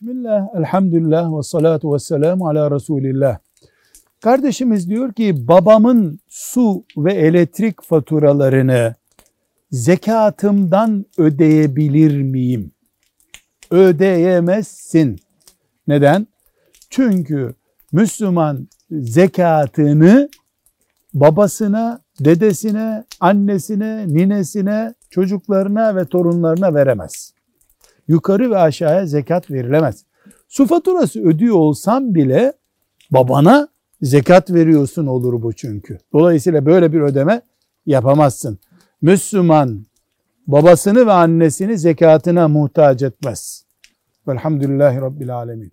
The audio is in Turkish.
Bismillah, elhamdülillah ve salatu ve selamu ala Resulillah. Kardeşimiz diyor ki babamın su ve elektrik faturalarını zekatımdan ödeyebilir miyim? Ödeyemezsin. Neden? Çünkü Müslüman zekatını babasına, dedesine, annesine, ninesine, çocuklarına ve torunlarına veremez. Yukarı ve aşağıya zekat verilemez. Su faturası ödüyor olsam bile babana zekat veriyorsun olur bu çünkü. Dolayısıyla böyle bir ödeme yapamazsın. Müslüman babasını ve annesini zekatına muhtaç etmez. Velhamdülillahi Rabbil Alemin.